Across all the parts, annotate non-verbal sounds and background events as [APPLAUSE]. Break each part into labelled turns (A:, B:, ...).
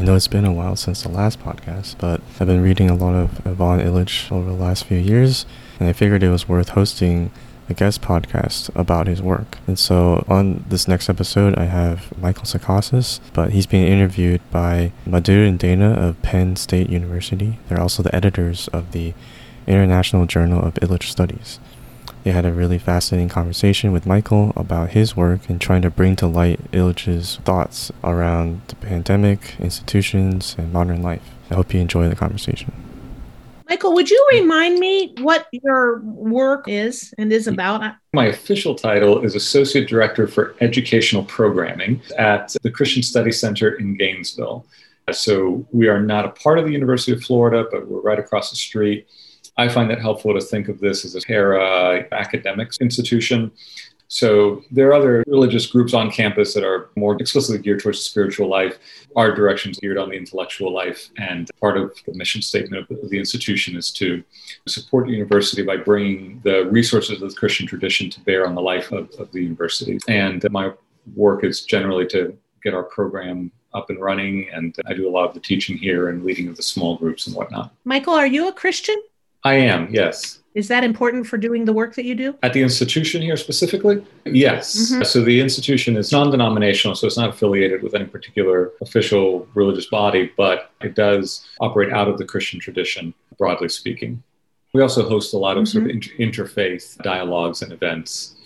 A: I know it's been a while since the last podcast, but I've been reading a lot of Ivan Illich over the last few years, and I figured it was worth hosting a guest podcast about his work. And so on this next episode, I have Michael Sacasas, but he's being interviewed by Madhu and Dana of Penn State University. They're also the editors of the International Journal of Illich Studies. They had a really fascinating conversation with Michael about his work and trying to bring to light Illich's thoughts around the pandemic, institutions, and modern life. I hope you enjoy the conversation.
B: Michael, would you remind me what your work is and is about?
C: My official title is Associate Director for Educational Programming at the Christian Study Center in Gainesville. So we are not a part of the University of Florida, but we're right across the street. I find it helpful to think of this as a para academic institution. So there are other religious groups on campus that are more explicitly geared towards spiritual life. Our direction is geared on the intellectual life. And part of the mission statement of the institution is to support the university by bringing the resources of the Christian tradition to bear on the life of, of the university. And my work is generally to get our program up and running. And I do a lot of the teaching here and leading of the small groups and whatnot.
B: Michael, are you a Christian?
C: I am, yes.
B: Is that important for doing the work that you do?
C: At the institution here specifically? Yes. Mm-hmm. So the institution is non denominational, so it's not affiliated with any particular official religious body, but it does operate out of the Christian tradition, broadly speaking. We also host a lot of mm-hmm. sort of mm-hmm. inter- interfaith dialogues and events.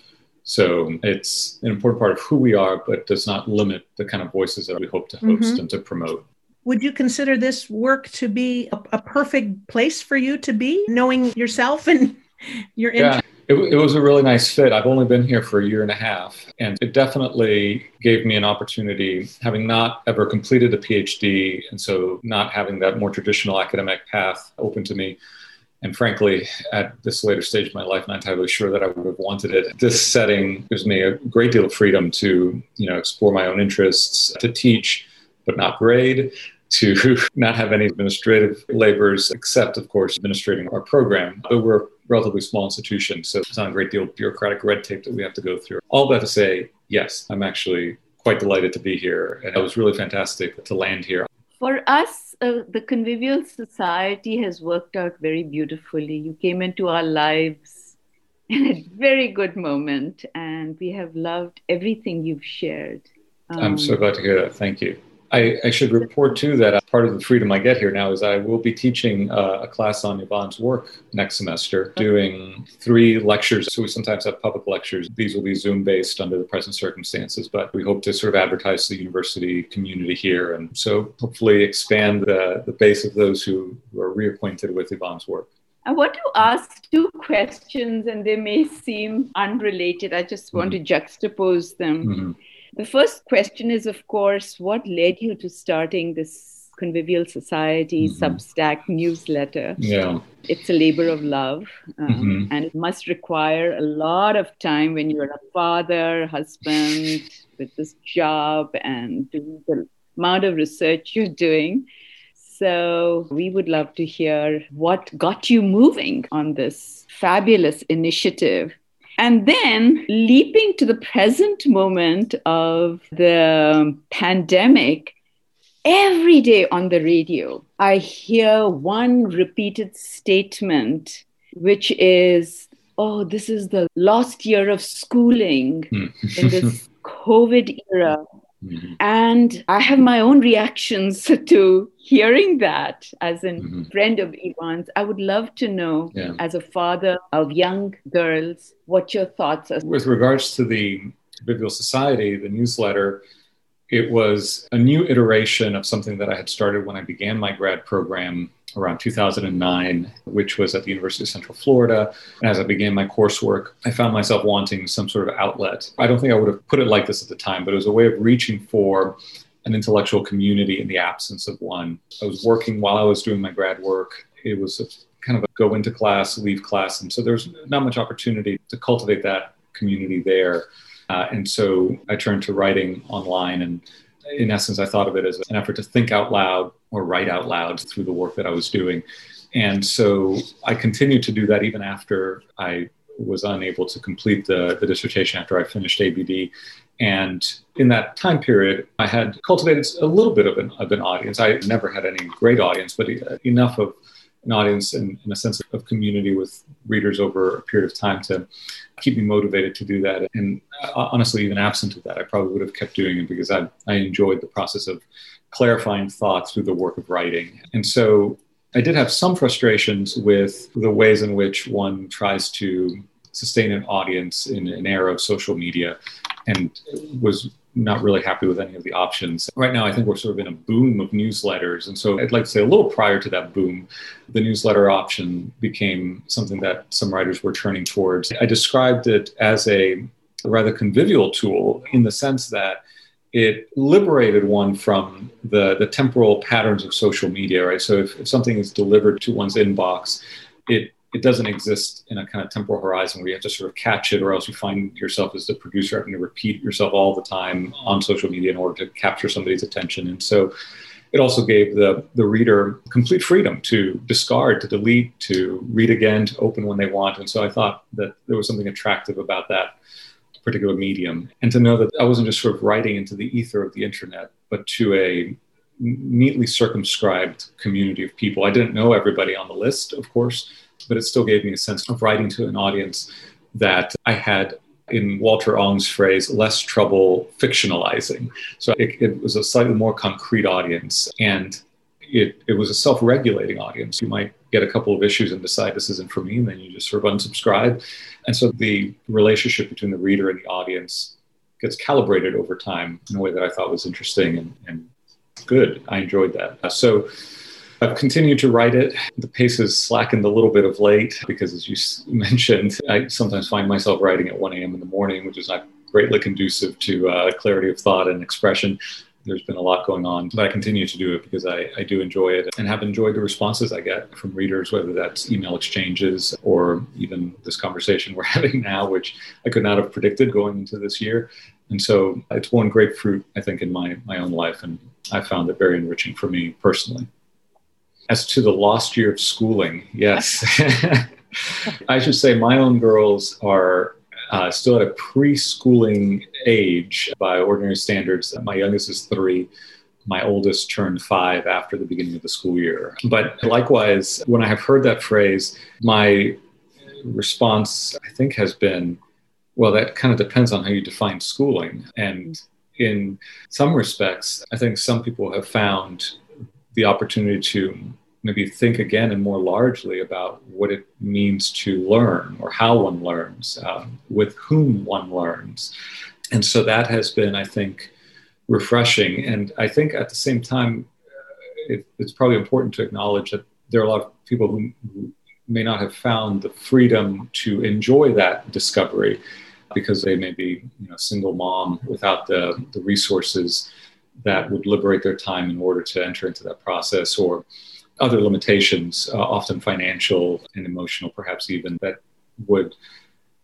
C: So it's an important part of who we are, but does not limit the kind of voices that we hope to host mm-hmm. and to promote
B: would you consider this work to be a, a, perfect place for you to be, knowing yourself [LAUGHS] and your
C: yeah. It, it, was a really nice fit. I've only been here for a year and a half, and it definitely gave me an opportunity, having not ever completed a PhD, and so not having that more traditional academic path open to me. And frankly, at this later stage of my life, I'm not entirely sure that I would have wanted it. This setting gives me a great deal of freedom to, you know, explore my own interests, to teach, but not grade, to [LAUGHS] not have any administrative labors, except, of course, administrating our program. But we're a relatively small institution, so it's not a great deal of bureaucratic red tape that we have to go through. All that to say, yes, I'm actually quite delighted to be here. And it was really fantastic to land here.
D: For us, uh, the Convivial Society has worked out very beautifully. You came into our lives in a very good moment, and we have loved everything you've shared.
C: Um, I'm so glad to hear that. Thank you. I, I, should report too that uh, part of the freedom I get here now is I will be teaching uh, a class on Ivan's work next semester, doing three lectures. So we sometimes have public lectures. These will be Zoom based under the present circumstances, but we hope to sort of advertise the university community here and so hopefully expand the, the base of those who, who are reacquainted with Ivan's work.
D: I want to ask two questions, and they may seem unrelated. I just want mm-hmm. to juxtapose them. Mm-hmm. The first question is, of course, what led you to starting this Convivial Society mm-hmm. Substack newsletter?
C: Yeah.
D: It's a labor of love, um, mm-hmm. and it must require a lot of time when you're a father, husband, with this job, and doing the amount of research you're doing. So, we would love to hear what got you moving on this fabulous initiative and then leaping to the present moment of the pandemic, every day on the radio, I hear one repeated statement, which is, oh, this is the last year of schooling hmm. in this [LAUGHS] COVID era. Mm-hmm. And I have my own reactions [LAUGHS] to hearing that as a mm-hmm. friend of Ivan's. I would love to know, yeah. as a father of young girls, what your thoughts are.
C: With regards to the Convivial Society, the newsletter, it was a new iteration of something that I had started when I began my grad program around 2009, which was at the University of Central Florida. And as I began my coursework, I found myself wanting some sort of outlet. I don't think I would have put it like this at the time, but it was a way of reaching for an intellectual community in the absence of one. I was working while I was doing my grad work. It was kind of a go into class, leave class. And so there's not much opportunity to cultivate that community there. Uh, and so I turned to writing online and in essence, I thought of it as an effort to think out loud or write out loud through the work that I was doing. And so I continued to do that even after I was unable to complete the, the dissertation after I finished ABD. And in that time period, I had cultivated a little bit of an, of an audience. I never had any great audience, but enough of an audience and, and, a sense of community with readers over a period of time to keep me motivated to do that. And uh, honestly, even absent of that, I probably would have kept doing it because I, I enjoyed the process of clarifying thoughts through the work of writing. And so I did have some frustrations with the ways in which one tries to sustain an audience in an era of social media and was not really happy with any of the options. Right now, I think we're sort of in a boom of newsletters. And so I'd like to say a little prior to that boom, the newsletter option became something that some writers were turning towards. I described it as a rather convivial tool in the sense that it liberated one from the, the temporal patterns of social media, right? So if, if something is delivered to one's inbox, it it doesn't exist in a kind of temporal horizon where you have to sort of catch it, or else you find yourself as the producer having to repeat yourself all the time on social media in order to capture somebody's attention. And so it also gave the, the reader complete freedom to discard, to delete, to read again, to open when they want. And so I thought that there was something attractive about that particular medium. And to know that I wasn't just sort of writing into the ether of the internet, but to a neatly circumscribed community of people. I didn't know everybody on the list, of course, but it still gave me a sense of writing to an audience that I had, in Walter Ong's phrase, less trouble fictionalizing. So it, it was a slightly more concrete audience. And it, it was a self regulating audience. You might get a couple of issues and decide this isn't for me, and then you just sort of unsubscribe. And so the relationship between the reader and the audience gets calibrated over time in a way that I thought was interesting and, and good. I enjoyed that. So I've continued to write it. The pace has slackened a little bit of late because, as you mentioned, I sometimes find myself writing at 1 a.m. in the morning, which is not greatly conducive to uh, clarity of thought and expression. There's been a lot going on, but I continue to do it because I, I do enjoy it and have enjoyed the responses I get from readers, whether that's email exchanges or even this conversation we're [LAUGHS] having now, which I could not have predicted going into this year. And so it's borne great fruit, I think, in my, my own life. And I found it very enriching for me personally. As to the lost year of schooling, yes. [LAUGHS] [LAUGHS] I should say my own girls are uh, still at a preschooling age by ordinary standards. My youngest is three. My oldest turned five after the beginning of the school year. But likewise, when I have heard that phrase, my response, I think, has been well, that kind of depends on how you define schooling. And in some respects, I think some people have found the opportunity to maybe think again and more largely about what it means to learn or how one learns, um, with whom one learns. And so that has been, I think, refreshing. And I think at the same time, uh, it, it's probably important to acknowledge that there are a lot of people who, who may not have found the freedom to enjoy that discovery because they may be you know, single mom without the, the resources that would liberate their time in order to enter into that process or other limitations, uh, often financial and emotional, perhaps even, that would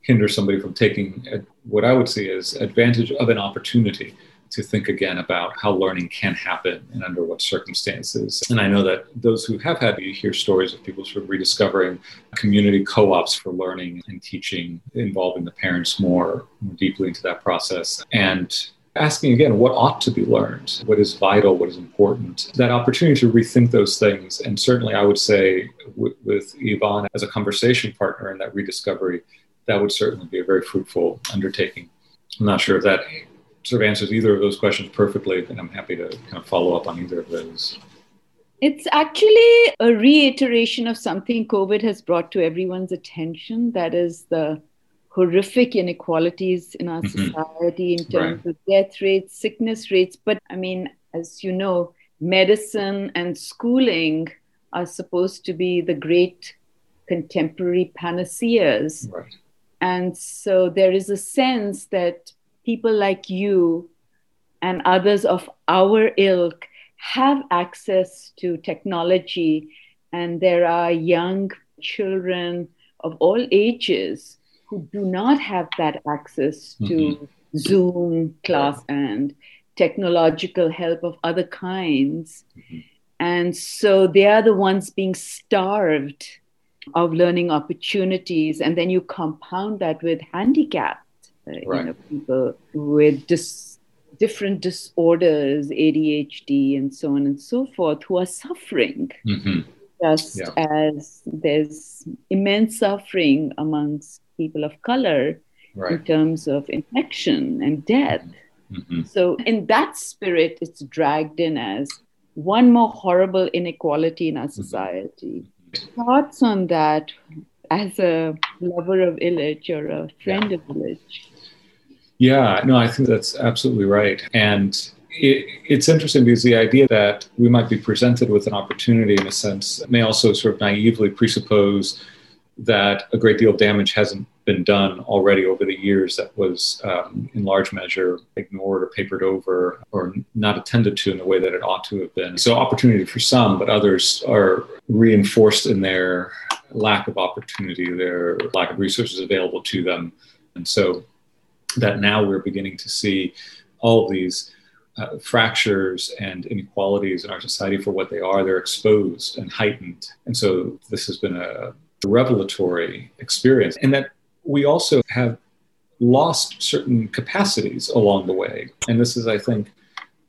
C: hinder somebody from taking what I would see as advantage of an opportunity to think again about how learning can happen and under what circumstances. And I know that those who have had you hear stories of people sort of rediscovering community co-ops for learning and teaching, involving the parents more, more deeply into that process. And asking again what ought to be learned, what is vital, what is important, that opportunity to rethink those things. And certainly, I would say w- with Ivan as a conversation partner in that rediscovery, that would certainly be a very fruitful undertaking. I'm not sure if that sort of answers either of those questions perfectly, and I'm happy to kind of follow up on either of those.
D: It's actually a reiteration of something COVID has brought to everyone's attention. That is the horrific inequalities in our mm-hmm. society in terms right. of death rates, sickness rates. But I mean, as you know, medicine and schooling are supposed to be the great contemporary panaceas. Right. And so there is a sense that people like you and others of our ilk have access to technology, and there are young children of all ages who do not have that access to mm-hmm. Zoom class and technological help of other kinds. Mm-hmm. And so they are the ones being starved of learning opportunities. And then you compound that with handicapped
E: uh, right. you know, people with dis- different disorders, ADHD, and so on and so forth, who are suffering. Mm-hmm. Just yeah. as there's immense suffering amongst people of color right. in terms of infection and death. Mm-hmm. So, in that spirit, it's dragged in as one more horrible inequality in our mm-hmm. society. Mm-hmm. Thoughts on that as a lover of Illich or a friend yeah. of Illich?
C: Yeah, no, I think that's absolutely right. And it, it's interesting because the idea that we might be presented with an opportunity, in a sense, may also sort of naively presuppose that a great deal of damage hasn't been done already over the years that was um, in large measure ignored or papered over or not attended to in the way that it ought to have been. So, opportunity for some, but others are reinforced in their lack of opportunity, their lack of resources available to them. And so, that now we're beginning to see all of these. Uh, fractures and inequalities in our society for what they are, they're exposed and heightened. And so this has been a revelatory experience. And that we also have lost certain capacities along the way. And this is, I think,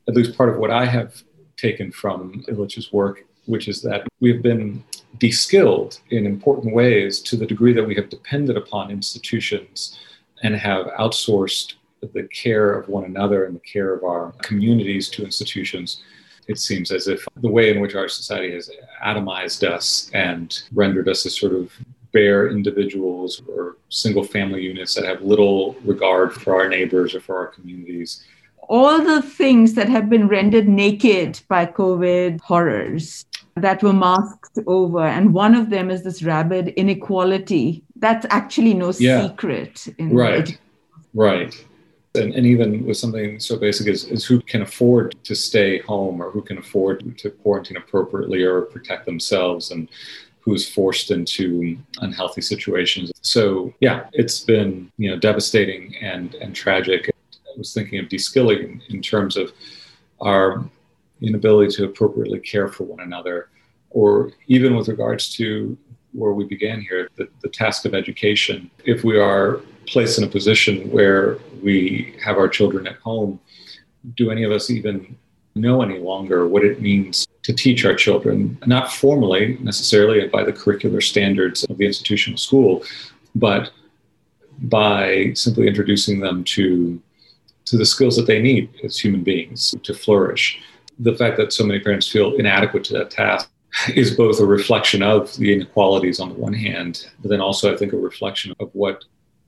C: at least part of what I have taken from Illich's work, which is that we've been de-skilled in important ways to the degree that we have depended upon institutions and have outsourced the care of one another and the care of our communities to institutions. It seems as if the way in which our society has atomized us and rendered us as sort of bare individuals or single family units that have little regard for our neighbors or for our communities.
D: All the things that have been rendered naked by COVID horrors that were masked over. And one of them is this rabid inequality. That's actually no yeah. secret.
C: right. Right. And, and even with something so basic as, as who can afford to stay home or who can afford to quarantine appropriately or protect themselves. And who's forced into unhealthy situations. So yeah, it's been you know devastating and and tragic. I was thinking of de-skilling in terms of our inability to appropriately care for one another, or even with regards to where we began here, the, the task of education. If we are placed in a position where we have our children at home, do any of us even know any longer what it means to teach our children, not formally necessarily by the curricular standards of the institutional school, but by simply introducing them to, to the skills that they need as human beings to flourish. The fact that so many parents feel inadequate to that task is both a reflection of the inequalities on the one hand, but then also, I think, a reflection of what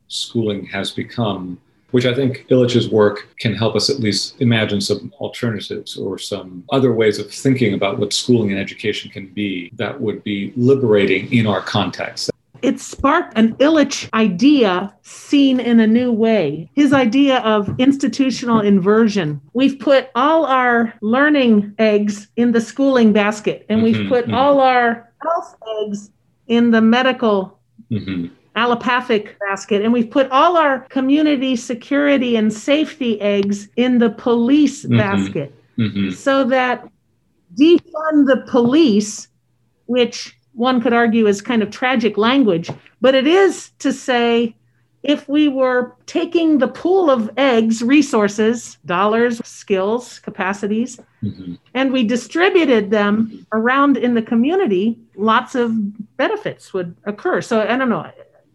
C: schooling has become which I think Illich's work can help us at least imagine some alternatives or some other ways of thinking about what schooling and education can be that would be liberating in our context.
B: It sparked an Illich idea seen in a new way. His idea of institutional inversion. We've put all our learning eggs in the schooling basket, and we've mm-hmm, put mm-hmm. all our health eggs in the medical mm-hmm allopathic basket and we've put all our community security and safety eggs in the police mm-hmm. basket mm-hmm. so that defund the police which one could argue is kind of tragic language but it is to say if we were taking the pool of eggs resources dollars skills capacities mm-hmm. and we distributed them around in the community lots of benefits would occur so i don't know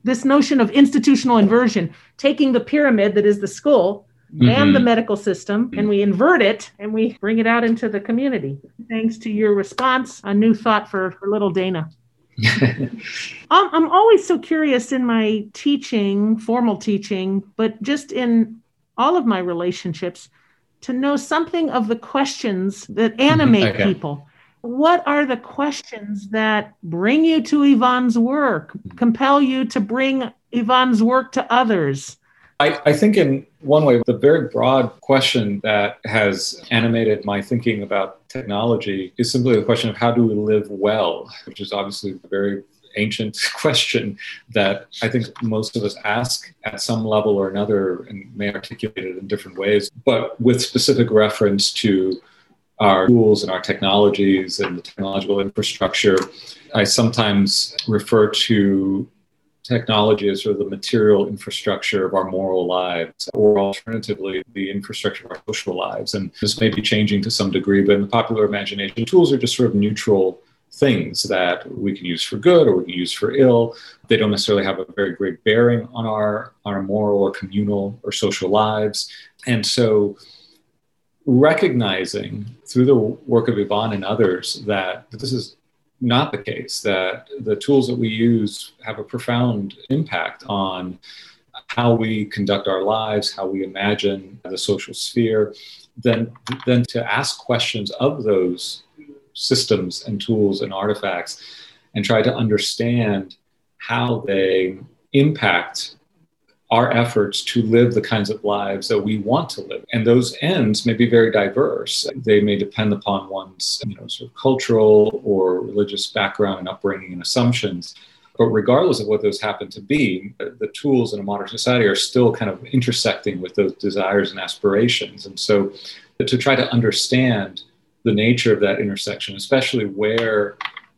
B: this notion of institutional inversion, taking the pyramid that is the school mm-hmm. and the medical system, and we invert it and we bring it out into the community. Thanks to your response, a new thought for, for little Dana. [LAUGHS] I'm always so curious in my teaching, formal teaching, but just in all of my relationships, to know something of the questions that animate okay. people what are the questions that bring you to Ivan's work, mm-hmm. compel you to bring Ivan's work to others?
C: I, I, think, in one way, the very broad question that has animated my thinking about technology is simply the question of how do we live well, which is obviously a very ancient [LAUGHS] question that I think most of us ask at some level or another and may articulate it in different ways, but with specific reference to our tools and our technologies and the technological infrastructure. I sometimes refer to technology as sort of the material infrastructure of our moral lives, or alternatively, the infrastructure of our social lives. And this may be changing to some degree, but in the popular imagination, tools are just sort of neutral things that we can use for good or we can use for ill. They don't necessarily have a very great bearing on our, our moral or communal or social lives. And so recognizing through the work of Ivan and others that this is not the case, that the tools that we use have a profound impact on how we conduct our lives, how we imagine the social sphere, then, then to ask questions of those systems and tools and artifacts and try to understand how they impact our efforts to live the kinds of lives that we want to live. And those ends may be very diverse. They may depend upon one's you know, sort of cultural or religious background and upbringing and assumptions. But regardless of what those happen to be, the tools in a modern society are still kind of intersecting with those desires and aspirations. And so to try to understand the nature of that intersection, especially where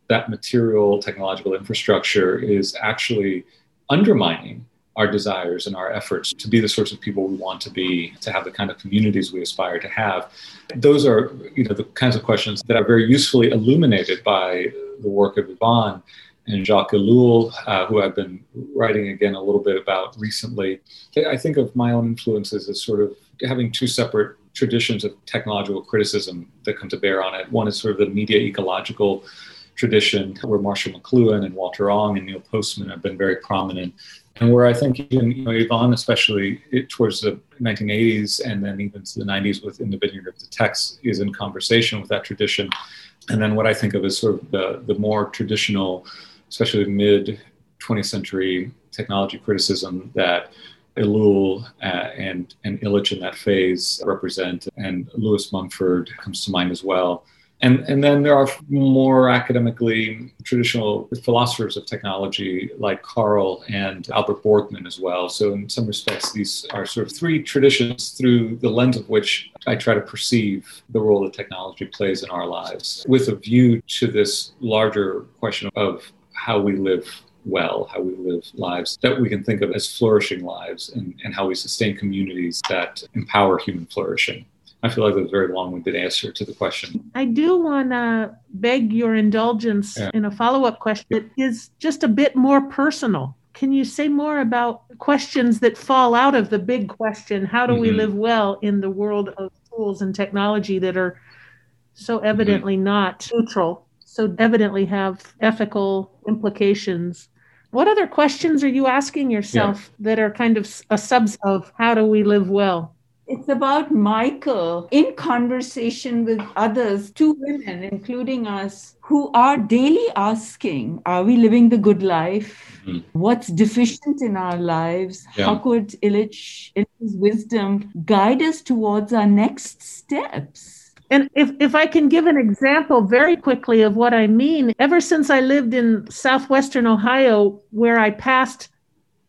C: that material technological infrastructure is actually undermining our desires and our efforts to be the sorts of people we want to be, to have the kind of communities we aspire to have. Those are, you know, the kinds of questions that are very usefully illuminated by the work of Ivan and Jacques Ellul, uh, who I've been writing again a little bit about recently. I think of my own influences as sort of having two separate traditions of technological criticism that come to bear on it. One is sort of the media ecological tradition, where Marshall McLuhan and Walter Ong and Neil Postman have been very prominent, and where I think even you know, Ivan, especially it, towards the 1980s and then even to the 90s within the Vineyard of the Text, is in conversation with that tradition. And then what I think of as sort of the, the more traditional, especially mid 20th century technology criticism that Ellul uh, and, and Illich in that phase represent, and Lewis Mumford comes to mind as well. And, and then there are more academically traditional philosophers of technology like Carl and Albert Borgmann as well. So, in some respects, these are sort of three traditions through the lens of which I try to perceive the role that technology plays in our lives with a view to this larger question of how we live well, how we live lives that we can think of as flourishing lives, and, and how we sustain communities that empower human flourishing. I feel like that's a very long winded answer to the question.
B: I do want to beg your indulgence yeah. in a follow up question that is just a bit more personal. Can you say more about questions that fall out of the big question how do mm-hmm. we live well in the world of tools and technology that are so evidently mm-hmm. not neutral, so evidently have ethical implications? What other questions are you asking yourself yeah. that are kind of a subs of how do we live well?
D: It's about Michael in conversation with others, two women, including us, who are daily asking Are we living the good life? Mm. What's deficient in our lives? Yeah. How could Illich, in his wisdom, guide us towards our next steps?
B: And if, if I can give an example very quickly of what I mean, ever since I lived in southwestern Ohio, where I passed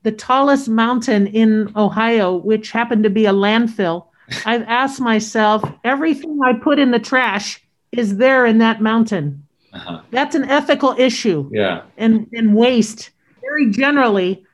B: the tallest mountain in Ohio, which happened to be a landfill, [LAUGHS] I've asked myself, everything I put in the trash is there in that mountain. Uh-huh. That's an ethical issue.
C: Yeah.
B: And, and waste. Very generally,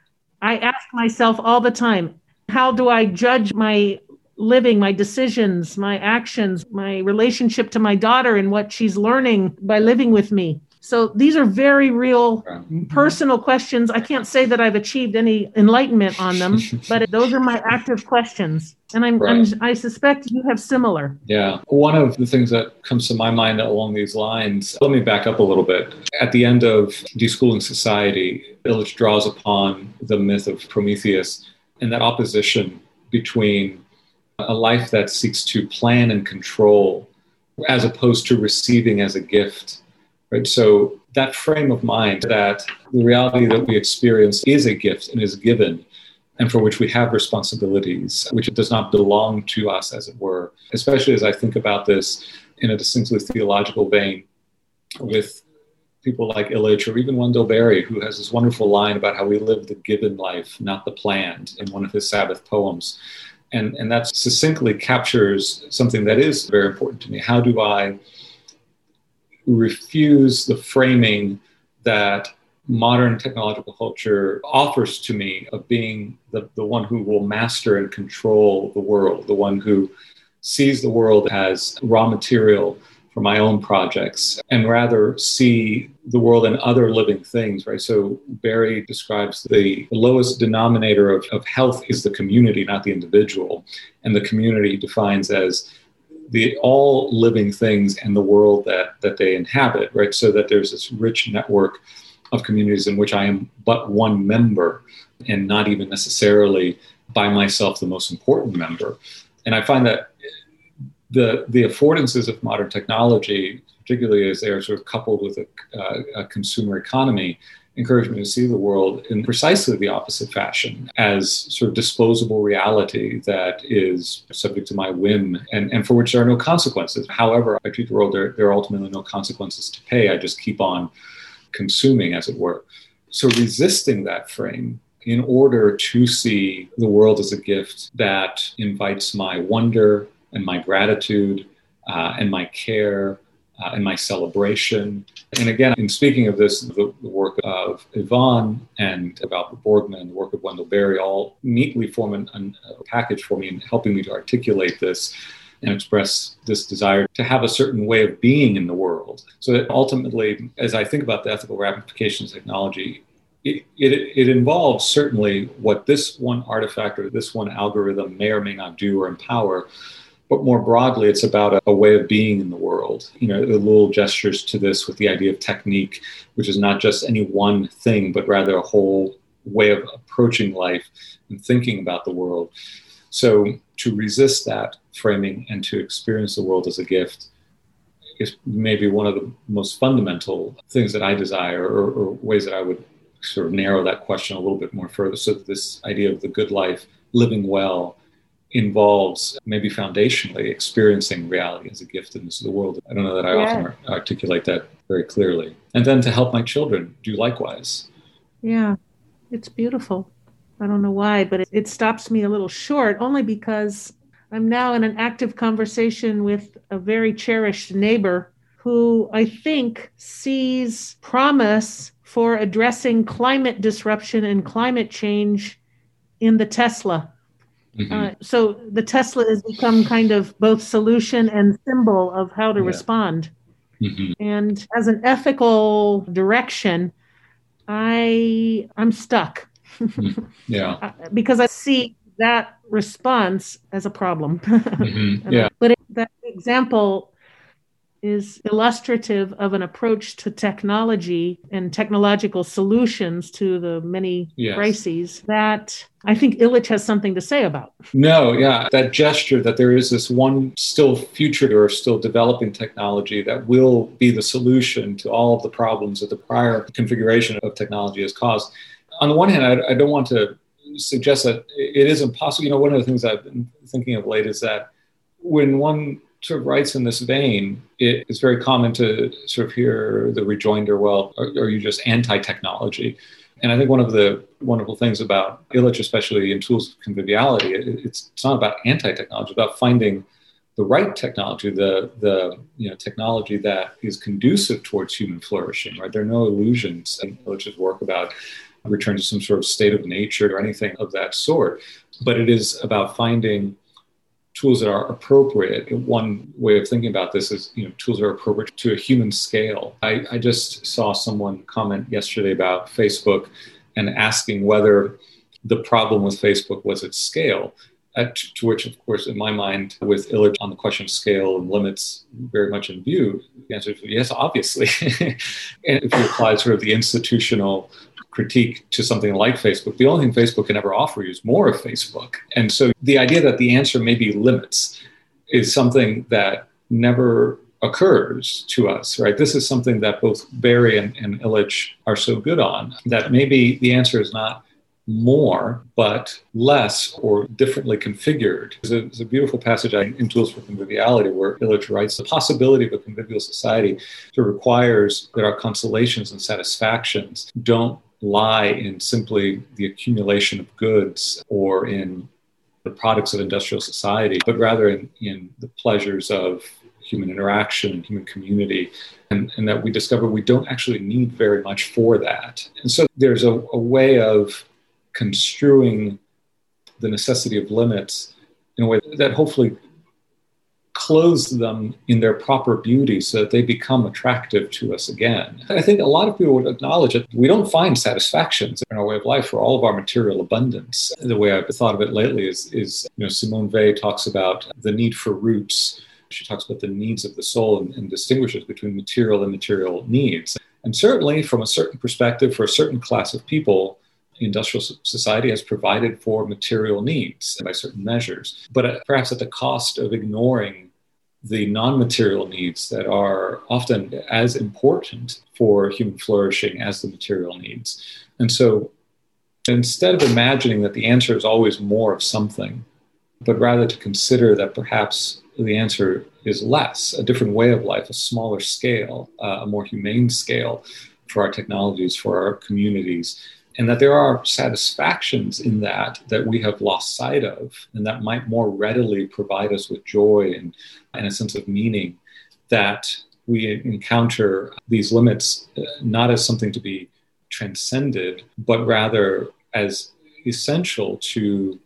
B: I ask myself all the time, how do I judge my living, my decisions, my actions, my relationship to my daughter and what she's learning by living with me? So these are very real personal questions. I can't say that I've achieved any enlightenment on them, [LAUGHS] but those are my active questions. And I'm, right. I'm, i suspect you have similar.
C: Yeah. One of the things that comes to my mind along these lines, let me back up a little bit. At the end of Deschooling Society, Illich draws upon the myth of Prometheus and that opposition between a life that seeks to plan and control as opposed to receiving as a gift Right? So that frame of mind that the reality that we experience is a gift and is given and for which we have responsibilities, which it does not belong to us, as it were, especially as I think about this in a distinctly theological vein with people like Illich or even Wendell Berry, who has this wonderful line about how we live the given life, not the planned, in one of his Sabbath poems. And, and that succinctly captures something that is very important to me. How do I refuse the framing that modern technological culture offers to me of being the, the one who will master and control the world, the one who sees the world as raw material for my own projects and rather see the world and other living things, right? So Berry describes the lowest denominator of, of health is the community, not the individual. And the community defines as the all living things and the world that that they inhabit, right? So that there's this rich network of communities in which I am but one member and not even necessarily by myself the most important member. And I find that the the affordances of modern technology, particularly as they are sort of coupled with a, uh, a consumer economy, encourage me to see the world in precisely the opposite fashion as sort of disposable reality that is subject to my whim and, and for which there are no consequences. However, I treat the world, there, there are ultimately no consequences to pay. I just keep on consuming, as it were. So resisting that frame in order to see the world as a gift that invites my wonder and my gratitude uh, and my care uh, and my celebration. And again, in speaking of this, the, the work of Ivan and Albert Borgmann, the work of Wendell Berry, all neatly form an, an, a package for me in helping me to articulate this and express this desire to have a certain way of being in the world. So that ultimately, as I think about the ethical ramifications of technology, it, it, it, involves certainly what this one artifact or this one algorithm may or may not do or empower, but more broadly, it's about a, a, way of being in the world. You know, Ellul gestures to this with the idea of technique, which is not just any one thing, but rather a whole way of approaching life and thinking about the world. So to resist that framing and to experience the world as a gift is maybe one of the most fundamental things that I desire or, or ways that I would sort of narrow that question a little bit more further. So this idea of the good life, living well, involves maybe foundationally experiencing reality as a gift in this the world. I don't know that I yeah. often articulate that very clearly. And then to help my children do likewise.
B: Yeah, it's beautiful. I don't know why, but it, it stops me a little short only because I'm now in an active conversation with a very cherished neighbor who I think sees promise for addressing climate disruption and climate change in the Tesla Mm-hmm. Uh, so the Tesla has become kind of both solution and symbol of how to yeah. respond. Mm-hmm. And as an ethical direction, I I'm stuck.
C: mm-hmm. Yeah. [LAUGHS] Uh,
B: because I see that response as a problem. [LAUGHS]
C: Mm-hmm. yeah.
B: But it, that example is illustrative of an approach to technology and technological solutions to the many yes. crises that I think Illich has something to say about.
C: No, yeah, that gesture that there is this one still future or still developing technology that will be the solution to all of the problems that the prior configuration of technology has caused. On the one hand, I, I don't want to suggest that it is impossible. You know, one of the things I've been thinking of late is that when one sort of writes in this vein, it, it's very common to sort of hear the rejoinder, well, are, are you just anti technology? And I think one of the wonderful things about Illich, especially in tools of conviviality, it, it's, it's not about anti technology, it's about finding the right technology, the, the you know, technology that is conducive towards human flourishing, right? There are no illusions in Illich's work about return to some sort of state of nature or anything of that sort. But it is about finding tools that are appropriate. One way of thinking about this is, you know, tools are appropriate to a human scale. I, I just saw someone comment yesterday about Facebook and asking whether the problem with Facebook was its scale. At, to which, of course, in my mind, with Illich on the question of scale and limits very much in view, the answer is yes, obviously. [LAUGHS] and if you apply sort of the institutional critique to something like Facebook, the only thing Facebook can ever offer you is more of Facebook. And so the idea that the answer may be limits is something that never occurs to us, right? This is something that both Berry and, and Illich are so good on, that maybe the answer is not more, but less or differently configured. There's a, there's a beautiful passage in Tools for Conviviality where Illich writes the possibility of a convivial society requires that our consolations and satisfactions don't lie in simply the accumulation of goods or in the products of industrial society, but rather in, in the pleasures of human interaction and human community, and, and that we discover we don't actually need very much for that. And so there's a, a way of construing the necessity of limits in a way that hopefully clothes them in their proper beauty so that they become attractive to us again. I think a lot of people would acknowledge that we don't find satisfactions in our way of life for all of our material abundance. The way I've thought of it lately is, is you know, Simone Weil talks about the need for roots. She talks about the needs of the soul and, and distinguishes between material and material needs. And certainly, from a certain perspective, for a certain class of people, industrial society has provided for material needs by certain measures, but perhaps at the cost of ignoring the non material needs that are often as important for human flourishing as the material needs. And so instead of imagining that the answer is always more of something, but rather to consider that perhaps the answer is less, a different way of life, a smaller scale, uh, a more humane scale for our technologies, for our communities, and that there are satisfactions in that that we have lost sight of and that might more readily provide us with joy and, and a sense of meaning that we encounter these limits uh, not as something to be transcended but rather as essential to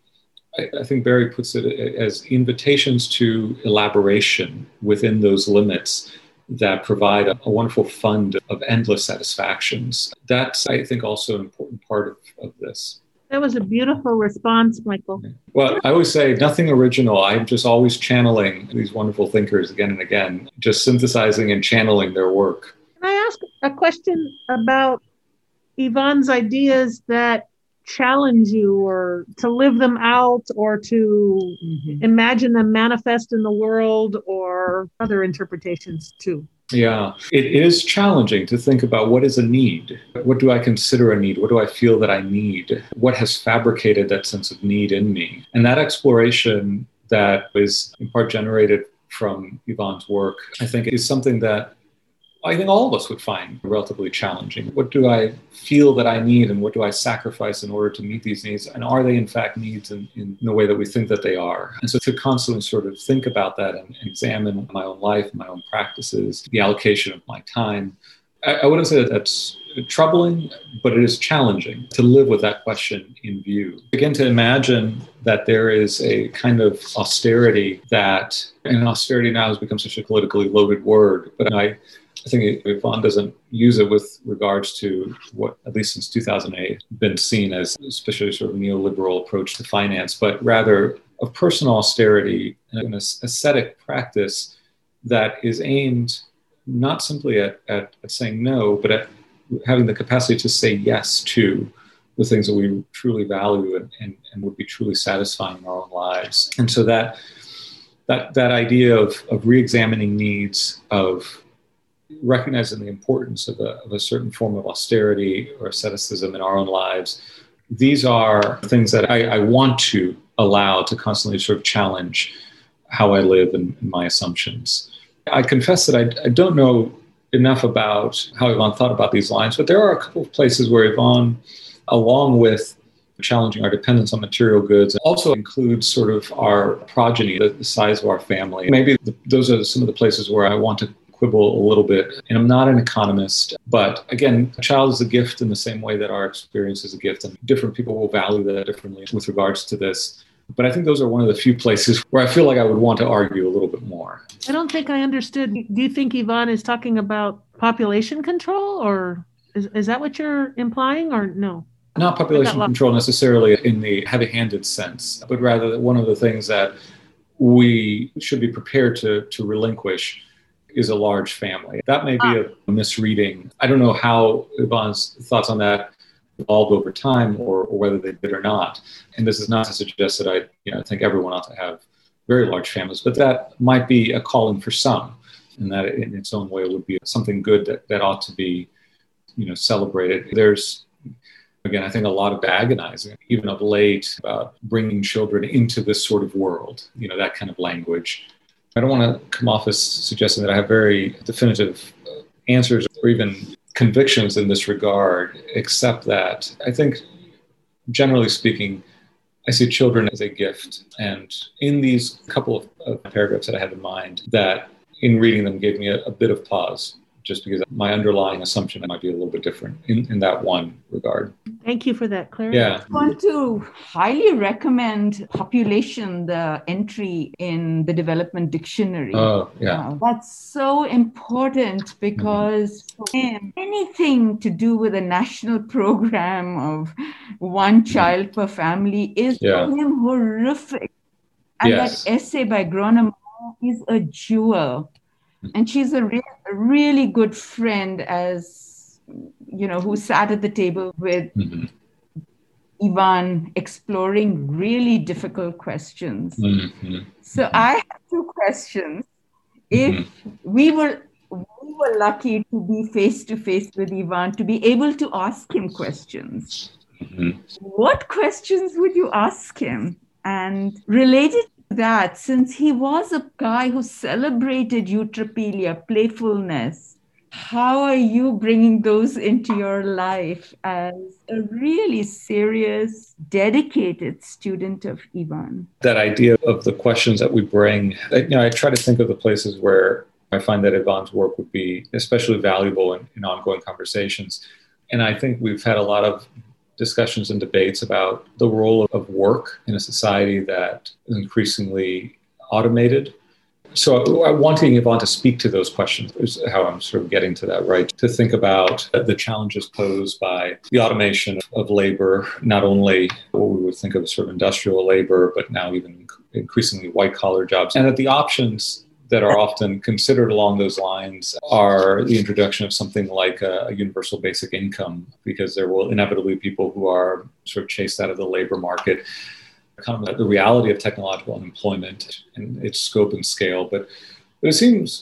C: I, I think berry puts it as invitations to elaboration within those limits that provide a, a, wonderful fund of endless satisfactions. That's, I think, also an important part of, of this.
B: That was a beautiful response, Michael.
C: Well, I always say nothing original. I'm just always channeling these wonderful thinkers again and again, just synthesizing and channeling their work.
B: Can I ask a question about Ivan's ideas that challenge you or to live them out or to mm-hmm. imagine them manifest in the world or other interpretations too.
C: Yeah, it is challenging to think about what is a need? What do I consider a need? What do I feel that I need? What has fabricated that sense of need in me? And that exploration that is in part generated from Ivan's work, I think is something that I think all of us would find relatively challenging. What do I feel that I need and what do I sacrifice in order to meet these needs? And are they in fact needs in, in the way that we think that they are? And so to constantly sort of think about that and examine my own life, my own practices, the allocation of my time. I, I wouldn't say that that's troubling, but it is challenging to live with that question in view. Again, to imagine that there is a kind of austerity that, and austerity now has become such a politically loaded word, but I I think Ivan doesn't use it with regards to what, at least since 2008, been seen as especially sort of neoliberal approach to finance, but rather a personal austerity and an ascetic practice that is aimed not simply at, at, at saying no, but at having the capacity to say yes to the things that we truly value and, and, and would be truly satisfying in our own lives. And so that that that idea of, of re-examining needs, of recognizing the importance of a, of a certain form of austerity or asceticism in our own lives, these are things that I, I want to allow to constantly sort of challenge how I live and, and my assumptions. I confess that I, I, don't know enough about how Ivan thought about these lines, but there are a couple of places where Ivan, along with challenging our dependence on material goods also includes sort of our progeny, the, the size of our family. Maybe the, those are some of the places where I want to quibble a little bit. And I'm not an economist, but again, a child is a gift in the same way that our experience is a gift, and different people will value that differently with regards to this. But I think those are one of the few places [LAUGHS] where I feel like I would want to argue a little bit more.
B: I don't think I understood. Do you think Ivan is talking about population control, or is, is that what you're implying, or no?
C: Not population control necessarily in the heavy handed sense, but rather one of the things that we should be prepared to, to relinquish is a large family. That may be ah. a misreading. I don't know how Ivan's thoughts on that evolved over time or, or, whether they did or not. And this is not to suggest that I you know, think everyone ought to have very large families, but that might be a calling for some. And that in its own way would be something good that, that ought to be you know, celebrated. There's again, I think a lot of agonizing, even of late, about bringing children into this sort of world, you know, that kind of language. I don't want to come off as suggesting that I have very definitive uh, answers or even convictions in this regard, except that I think, generally speaking, I see children as a gift. And in these couple of, of paragraphs that I had in mind, that in reading them gave me a, a bit of pause just because my underlying assumption might be a little bit different in, in that one regard.
B: Thank you for that clarity.
C: Yeah.
D: I want to highly recommend Population, the entry in the Development Dictionary.
C: Oh, yeah.
D: Uh, that's so important because mm-hmm. anything to do with a national program of one mm-hmm. child per family is yeah. him horrific. And yes. that essay by Gronema is a jewel and she's a, re- a really good friend as you know who sat at the table with mm-hmm. Ivan exploring really difficult questions. Mm-hmm. So I have two questions. If mm-hmm. we were we were lucky to be face to face with Ivan, to be able to ask him questions. Mm-hmm. What questions would you ask him? And related that since he was a guy who celebrated eutrapelia, playfulness, how are you bringing those into your life as a really serious, dedicated student of Ivan?
C: That idea of the questions that we bring, you know, I try to think of the places where I find that Ivan's work would be especially valuable in, in ongoing conversations. And I think we've had a lot of discussions and debates about the role of work in a society that is increasingly automated. So, I'm wanting Ivan to speak to those questions is how I'm sort of getting to that, right? To think about the challenges posed by the automation of labor, not only what we would think of as sort of industrial labor, but now even increasingly white collar jobs, and that the options that are often considered along those lines are the introduction of something like a, a, universal basic income, because there will inevitably be people who are sort of chased out of the labor market. Kind of the reality of technological unemployment and its scope and scale. But, but it seems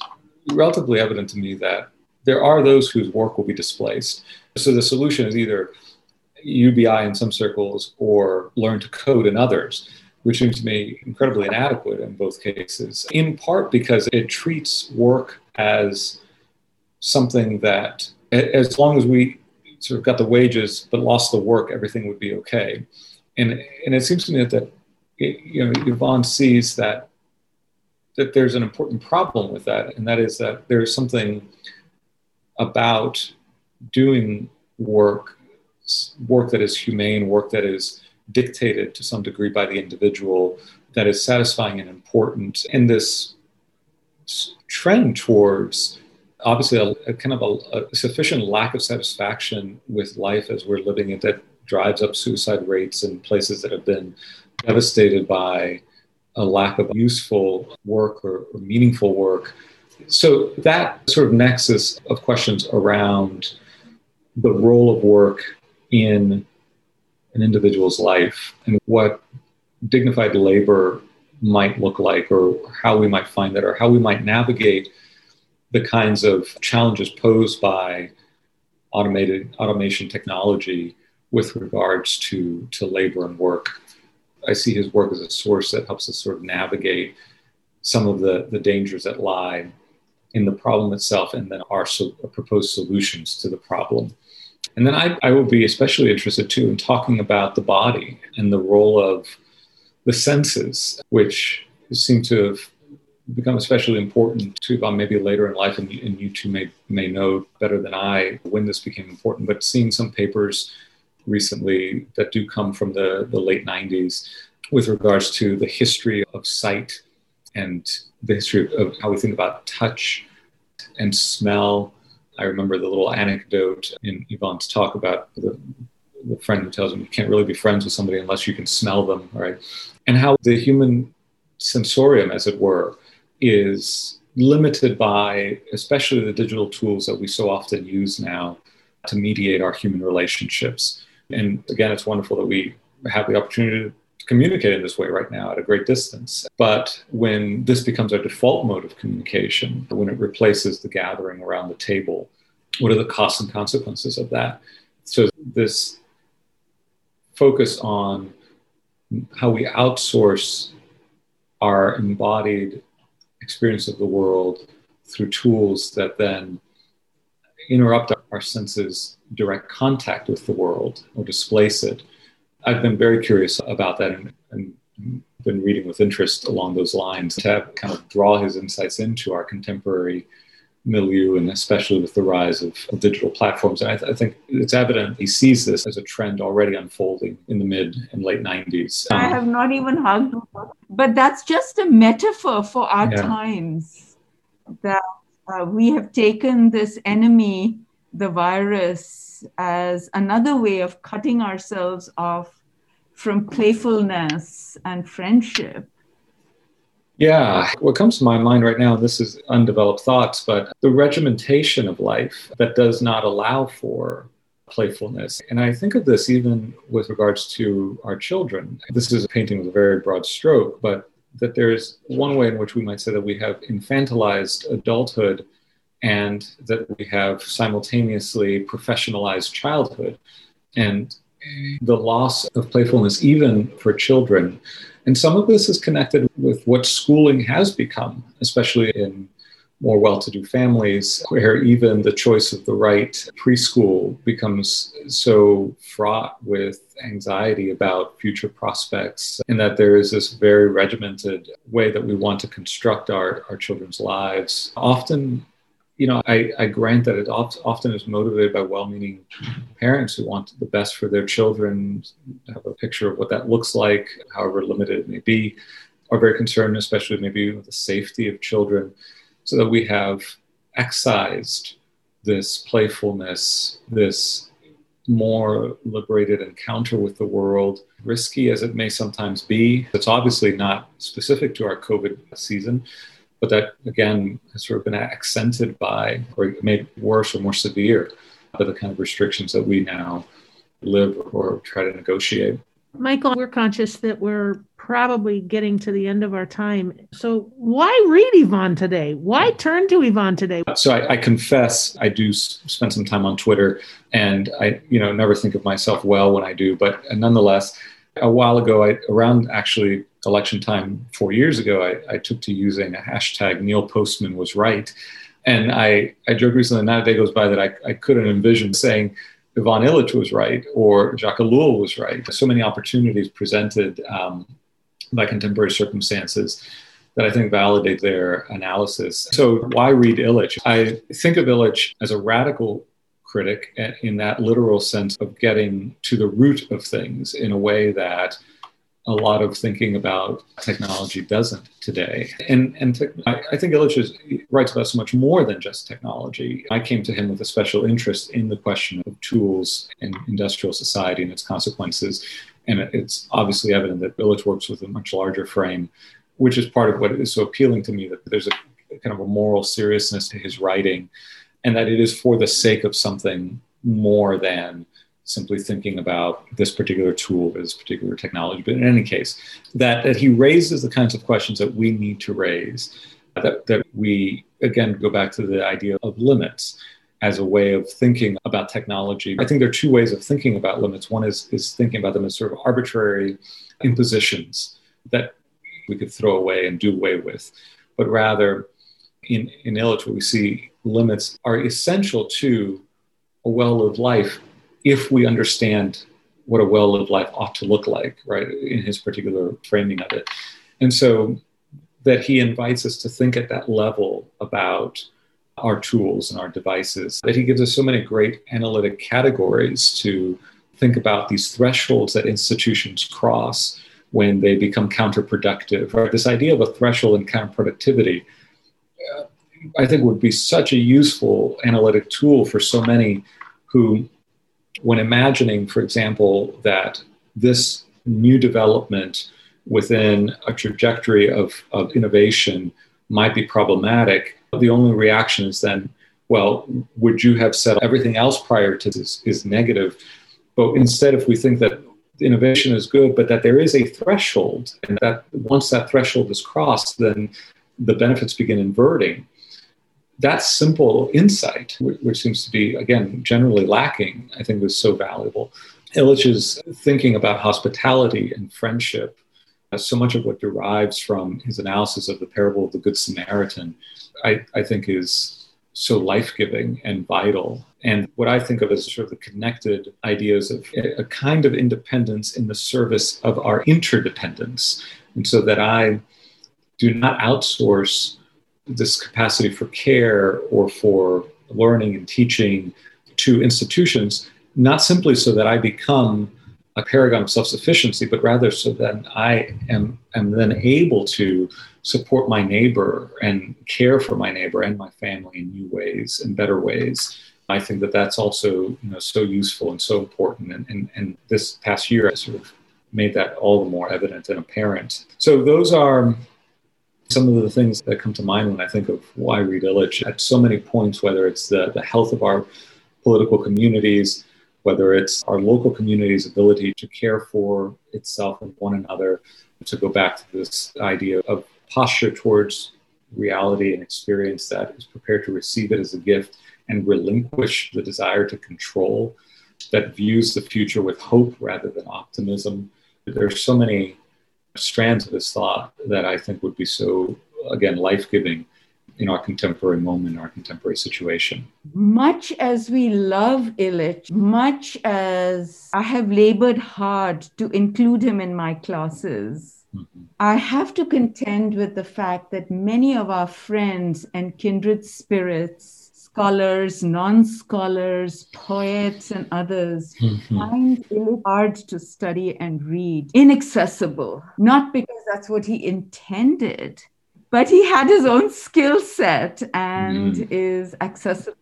C: relatively evident to me that there are those whose work will be displaced. So the solution is either UBI in some circles or learn to code in others which seems to me incredibly inadequate in both cases, in part because it treats work as something that, as long as we sort of got the wages but lost the work, everything would be okay. And, and it seems to me that, that it, you know, Ivan sees that that there's an important problem with that, and that is that there's something about doing work, work that is humane, work that is dictated to some degree by the individual that is satisfying and important. In this trend towards obviously a, a kind of a, a, sufficient lack of satisfaction with life as we're living it that drives up suicide rates in places that have been devastated by a lack of useful work or, or meaningful work. So that sort of nexus of questions around the role of work in an individual's life and what dignified labor might look like or how we might find that or how we might navigate the kinds of challenges posed by automated automation technology with regards to, to labor and work. I see his work as a source that helps us sort of navigate some of the, the dangers that lie in the problem itself and then our so, proposed solutions to the problem. And then I, I be especially interested too in talking about the body and the role of the senses, which seem to have become especially important to Ivan maybe later in life, and, and you two may, may know better than I when this became important. But seeing some papers recently that do come from the, the late 90s with regards to the history of sight and the history of how we think about touch and smell I remember the little anecdote in Ivan's talk about the, the friend who tells him you can't really be friends with somebody unless you can smell them, right? And how the human sensorium, as it were, is limited by especially the digital tools that we so often use now to mediate our human relationships. And again, it's wonderful that we have the opportunity to communicate in this way right now at a great distance. But when this becomes our default mode of communication, when it replaces the gathering around the table, what are the costs and consequences of that? So, this focus on how we outsource our embodied experience of the world through tools that then interrupt our senses direct contact with the world or displace it I've been very curious about that and, and been reading with interest along those lines to have, kind of draw his insights into our contemporary milieu and especially with the rise of, of digital platforms. And I, th- I, think it's evident he sees this as a trend already unfolding in the mid and late 90s.
D: Um, I have not even hugged, but that's just a metaphor for our yeah. times that uh, we have taken this enemy, the virus, as another way of cutting ourselves off from playfulness and friendship
C: yeah, what comes to my mind right now, this is undeveloped thoughts, but the regimentation of life that does not allow for playfulness. And I think of this even with regards to our children. This is a painting with a very broad stroke, but that there's one way in which we might say that we have infantilized adulthood and that we have simultaneously professionalized childhood. And the loss of playfulness, even for children, and some of this is connected with what schooling has become, especially in more well to do families, where even the choice of the right preschool becomes so fraught with anxiety about future prospects, and that there is this very regimented way that we want to construct our, our children's lives, often you know, I, I grant that it often is motivated by well-meaning parents who want the best for their children, have a picture of what that looks like, however limited it may be, are very concerned, especially maybe with the safety of children, so that we have excised this playfulness, this more liberated encounter with the world, risky as it may sometimes be. It's obviously not specific to our COVID season, but that again has sort of been accented by or made worse or more severe by the kind of restrictions that we now live or try to negotiate.
B: Michael, we're conscious that we're probably getting to the end of our time. So, why read Ivan today? Why turn to Ivan today?
C: So, I, I, confess I do spend some time on Twitter, and I, you know, never think of myself well when I do. But nonetheless, a while ago, I, around actually election time four years ago, I, I took to using a hashtag Neil Postman was right. And I, I joked recently, not a day goes by that I, I couldn't envision saying Ivan Illich was right or Jacques Ellul was right. So many opportunities presented um, by contemporary circumstances that I think validate their analysis. So, why read Illich? I think of Illich as a radical critic in that literal sense of getting to the root of things in a way that a lot of thinking about technology doesn't today. And, and te- I, I, think Illich is, writes about so much more than just technology. I came to him with a special interest in the question of tools and industrial society and its consequences. And it's obviously evident that Illich works with a much larger frame, which is part of what is so appealing to me that there's a kind of a moral seriousness to his writing and that it is for the sake of something more than simply thinking about this particular tool, this particular technology. But in any case, that, that he raises the kinds of questions that we need to raise, that, that we, again, go back to the idea of limits as a way of thinking about technology. I think there are two ways of thinking about limits. One is, is thinking about them as sort of arbitrary impositions that we could throw away and do away with, but rather in, in Illich, we see limits are essential to a well lived life if we understand what a well lived life ought to look like, right, in his particular framing of it. And so that he invites us to think at that level about our tools and our devices, that he gives us so many great analytic categories to think about these thresholds that institutions cross when they become counterproductive, right? This idea of a threshold in counterproductivity, I think would be such a useful analytic tool for so many who when imagining, for example, that this new development within a trajectory of, of innovation might be problematic, the only reaction is then, well, would you have said everything else prior to this is negative? But instead, if we think that innovation is good, but that there is a threshold, and that once that threshold is crossed, then the benefits begin inverting that simple insight, which seems to be, again, generally lacking, I think was so valuable. Illich's thinking about hospitality and friendship, uh, so much of what derives from his analysis of the parable of the Good Samaritan, I, I think is so life giving and vital. And what I think of as sort of the connected ideas of a kind of independence in the service of our interdependence And so that I do not outsource this capacity for care or for learning and teaching to institutions, not simply so that I become a paragon of self-sufficiency, but rather so that I am, am then able to support my neighbor and care for my neighbor and my family in new ways and better ways. I think that that's also you know so useful and so important. And, and, and this past year, I sort of made that all the more evident and apparent. So those are some of the things that come to mind when I think of why read Illich at so many points, whether it's the, the health of our political communities, whether it's our local community's ability to care for itself and one another, to go back to this idea of posture towards reality and experience that is prepared to receive it as a gift and relinquish the desire to control, that views the future with hope rather than optimism. There's so many strands of this thought that I think would be so, again, life giving in our contemporary moment, our contemporary situation.
D: Much as we love Illich, much as I have labored hard to include him in my classes, mm-hmm. I have to contend with the fact that many of our friends and kindred spirits scholars, non scholars, poets, and others mm-hmm. find it hard to study and read, inaccessible, not because that's what he intended, but he had his own skill set and mm. is accessible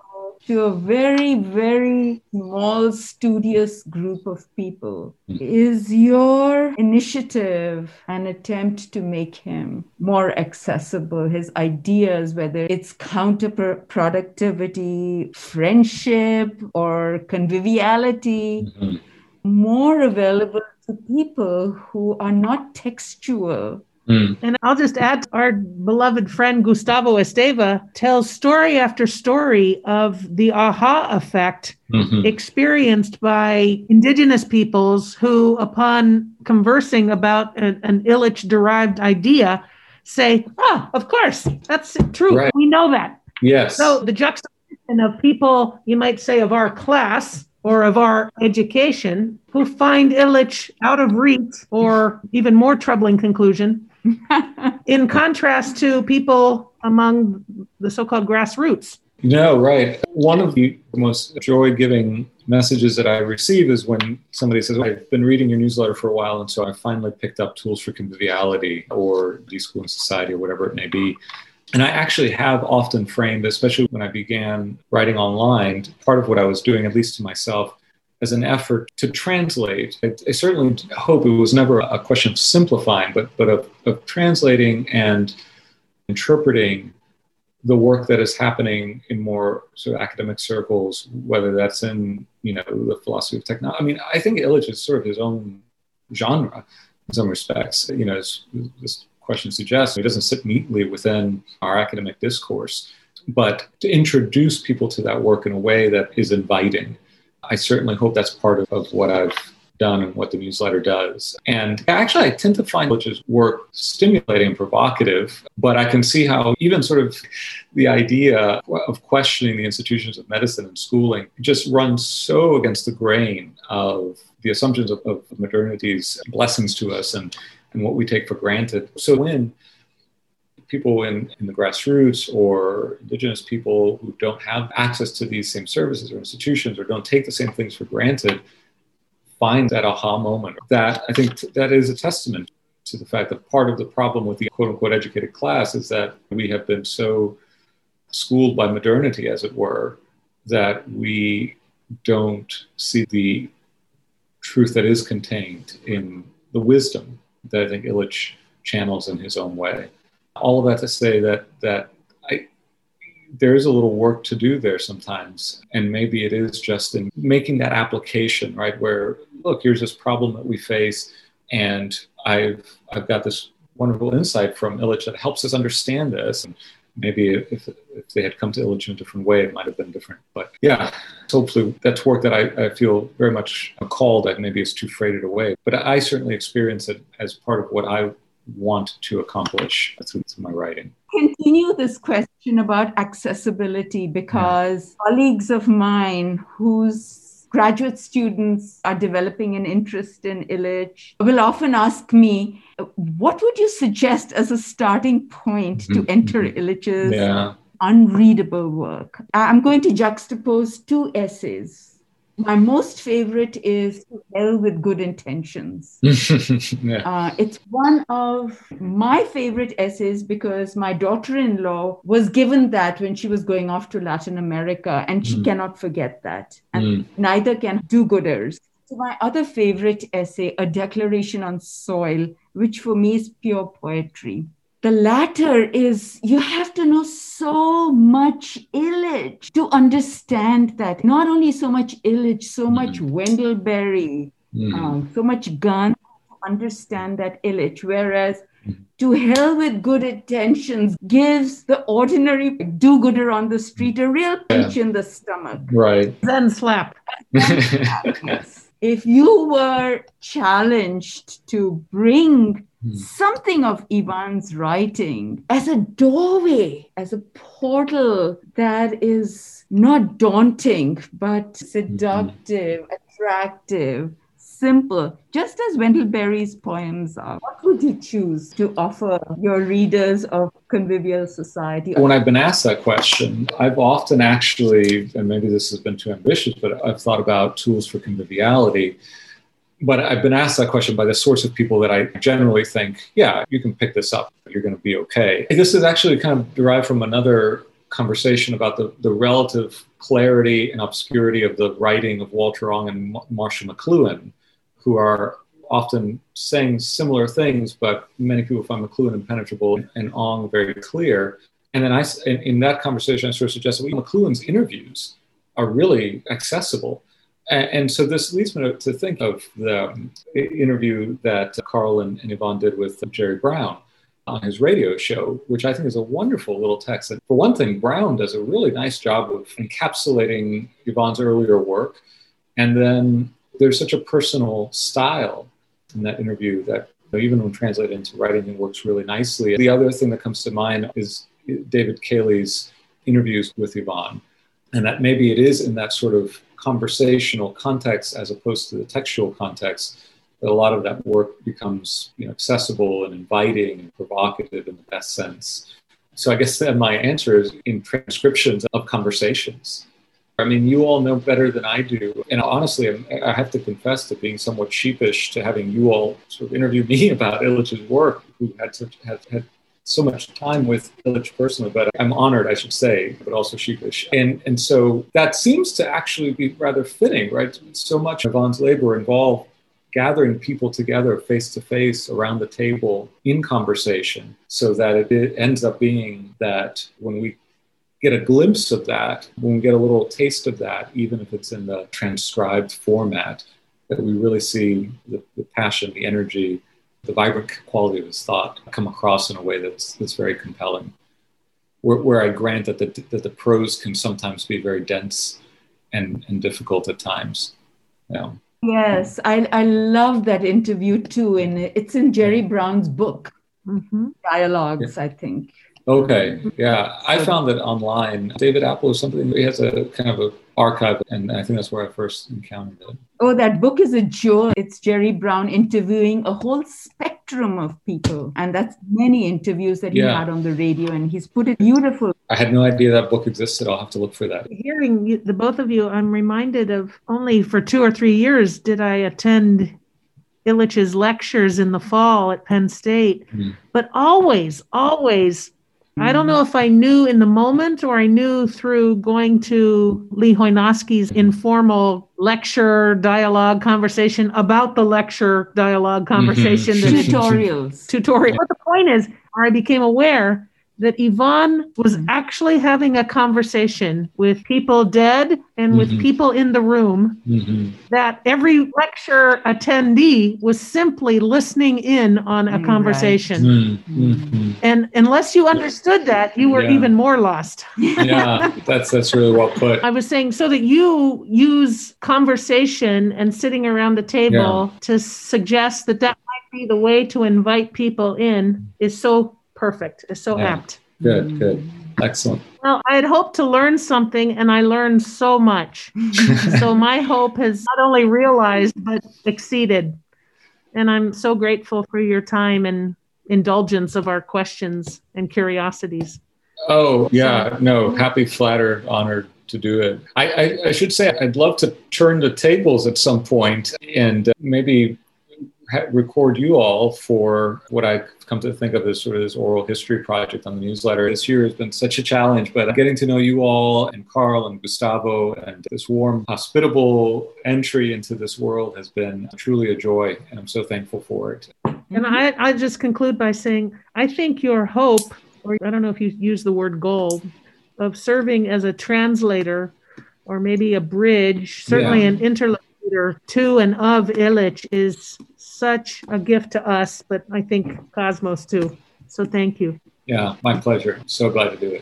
D: to a very, very small, studious group of people. Mm. Is your initiative an attempt to make him more accessible? His ideas, whether it's counterproductivity, friendship, or conviviality, mm-hmm. more available to people who are not textual
B: Mm. And I'll just add our beloved friend Gustavo Esteva tells story after story of the aha effect mm-hmm. experienced by indigenous peoples who, upon conversing about an, an Illich derived idea, say, Ah, oh, of course, that's true. Right. We know that.
C: Yes.
B: So the juxtaposition of people, you might say, of our class or of our education who find Illich out of reach, or even more troubling conclusion, [LAUGHS] in contrast to people among the so called grassroots.
C: No, right. One of the most joy giving messages that I receive is when somebody says, I've been reading your newsletter for a while, and so I finally picked up tools for conviviality or deschooling society or whatever it may be. And I actually have often framed, especially when I began writing online, part of what I was doing, at least to myself, as an effort to translate. I, I, certainly hope it was never a question of simplifying, but, but of, of translating and interpreting the work that is happening in more sort of academic circles, whether that's in you know the philosophy of technology. I mean, I think Illich is sort of his own genre in some respects. You know, as this question suggests, it doesn't sit neatly within our academic discourse, but to introduce people to that work in a way that is inviting I certainly hope that's part of, of what I've done and what the newsletter does. And actually, I tend to find Illich's work stimulating and provocative, but I can see how even sort of the idea of questioning the institutions of medicine and schooling just runs so against the grain of the assumptions of, of modernity's blessings to us and, and what we take for granted. So when people in, in the grassroots or indigenous people who don't have access to these same services or institutions or don't take the same things for granted find that aha moment. That i think t- that is a testament to the fact that part of the problem with the quote unquote educated class is that we have been so schooled by modernity as it were that we don't see the truth that is contained in the wisdom that i think illich channels in his own way all of that to say that that I, there is a little work to do there sometimes. And maybe it is just in making that application right? Where look here's this problem that we face. And i've i've got this wonderful insight from illich that helps us understand this. And maybe if, if they had come to illich in a different way it might have been different. But yeah hopefully that's work that I, I feel very much called that maybe is too freighted away. But i certainly experience it as part of what i want to accomplish through, through my writing.
D: Continue this question about accessibility because yeah. colleagues of mine whose graduate students are developing an interest in Illich will often ask me, what would you suggest as a starting point to mm-hmm. enter Illich's yeah. unreadable work? I'm going to juxtapose two essays my most favorite is Hell with Good Intentions. [LAUGHS] yeah. uh, it's one of my favorite essays because my daughter in law was given that when she was going off to Latin America, and she mm. cannot forget that. And mm. neither can do gooders. So my other favorite essay, A Declaration on Soil, which for me is pure poetry. The latter is you have to know so much Illich to understand that. Not only so much Illich, so mm much Wendell Berry, mm um, so much Gun to understand that Illich. Whereas mm-hmm. to hell with good intentions gives the ordinary do-gooder on the street a real pinch yeah. in the stomach.
C: Right.
B: Then slap. [LAUGHS]
D: if you were challenged to bring Hmm. something of Ivan's writing as a doorway, as a portal that is not daunting, but seductive, mm-hmm. attractive, simple, just as Wendell Berry's poems are. What would you choose to offer your readers of Convivial Society?
C: When I've been asked that question, I've often actually, and maybe this has been too ambitious, but I've thought about tools for conviviality but I've been asked that question by the sorts of people that I generally think, yeah, you can pick this up, you're going to be okay. This is actually kind of derived from another conversation about the, the relative clarity and obscurity of the writing of Walter Ong and Marshall McLuhan, who are often saying similar things, but many people find McLuhan impenetrable and Ong very clear. And then I, in that conversation, I sort of suggested well, McLuhan's interviews are really accessible and, so this leads me to think of the interview that Carl and, and Ivan did with Jerry Brown on his radio show, which I think is a wonderful little text. For one thing, Brown does a really nice job of encapsulating Ivan's earlier work. And then there's such a personal style in that interview that even when translated into writing, it works really nicely. The other thing that comes to mind is David Cayley's interviews with Yvonne. And that maybe it is in that sort of conversational context as opposed to the textual context that a lot of that work becomes you know, accessible and inviting and provocative in the best sense. So I guess my answer is in transcriptions of conversations. I mean, you all know better than I do. And honestly, I have to confess to being somewhat sheepish to having you all sort of interview [LAUGHS] me about Illich's work, who had such, had, had so much time with Illich personally, but I'm honored, I should say, but also sheepish. And, and so that seems to actually be rather fitting, right? So much of Ivan's labor involved gathering people together face to face around the table in conversation so that it, it ends up being that when we get a glimpse of that, when we get a little taste of that, even if it's in the transcribed format, that we really see the, the passion, the energy, the vibrant quality of his thought come across in a way that's that's very compelling. Where, where I grant that the that the prose can sometimes be very dense and, and difficult at times. Yeah.
D: Yes, I I love that interview too, and it's in Jerry Brown's book, mm-hmm. Dialogues, yeah. I think.
C: Okay, yeah, I found that online. David Apple is something. He has a kind of a archive, and I think that's where I first encountered it.
D: Oh, that book is a jewel. It's Jerry Brown interviewing a whole spectrum of people, and that's many interviews that he yeah. had on the radio, and he's put it beautiful.
C: I had no idea that book existed. I'll have to look for that.
B: Hearing you, the both of you, I'm reminded of only for two or three years did I attend Illich's lectures in the fall at Penn State, mm. but always, always I don't know if I knew in the moment or I knew through going to Lee Hoinacki's informal lecture dialogue conversation about the lecture dialogue mm-hmm. conversation.
D: Mm-hmm. [LAUGHS] Tutorials.
B: Tutorial. But the point is, I became aware that Ivan was mm-hmm. actually having a conversation with people dead and with mm-hmm. people in the room, mm-hmm. that every lecture attendee was simply listening in on a mm, conversation. Right. Mm-hmm. And unless you understood that, you were yeah. even more lost. [LAUGHS] [LAUGHS]
C: yeah, that's that's really well put.
B: I was saying so that you use conversation and sitting around the table yeah. to suggest that that might be the way to invite people in is so perfect. It's so yeah. apt.
C: Good, good. Excellent.
B: Well, I had hoped to learn something and I learned so much. [LAUGHS] so my hope has not only realized but exceeded. And I'm so grateful for your time and indulgence of our questions and curiosities.
C: Oh, yeah. No, happy, flattered, honored to do it. I, I, I should say I'd love to turn the tables at some point and uh, maybe ha- record you all for what I've come to think of as sort of this oral history project on the newsletter. This year has been such a challenge, but getting to know you all and Carl and Gustavo and this warm, hospitable entry into this world has been truly a joy, and I'm so thankful for it.
B: And I, I just conclude by saying I think your hope, or I don't know if you use the word goal, of serving as a translator or maybe a bridge, certainly yeah. an interlocutor to and of Illich is such a gift to us, but I think Cosmos too. So thank you.
C: Yeah, my pleasure. So glad to do it.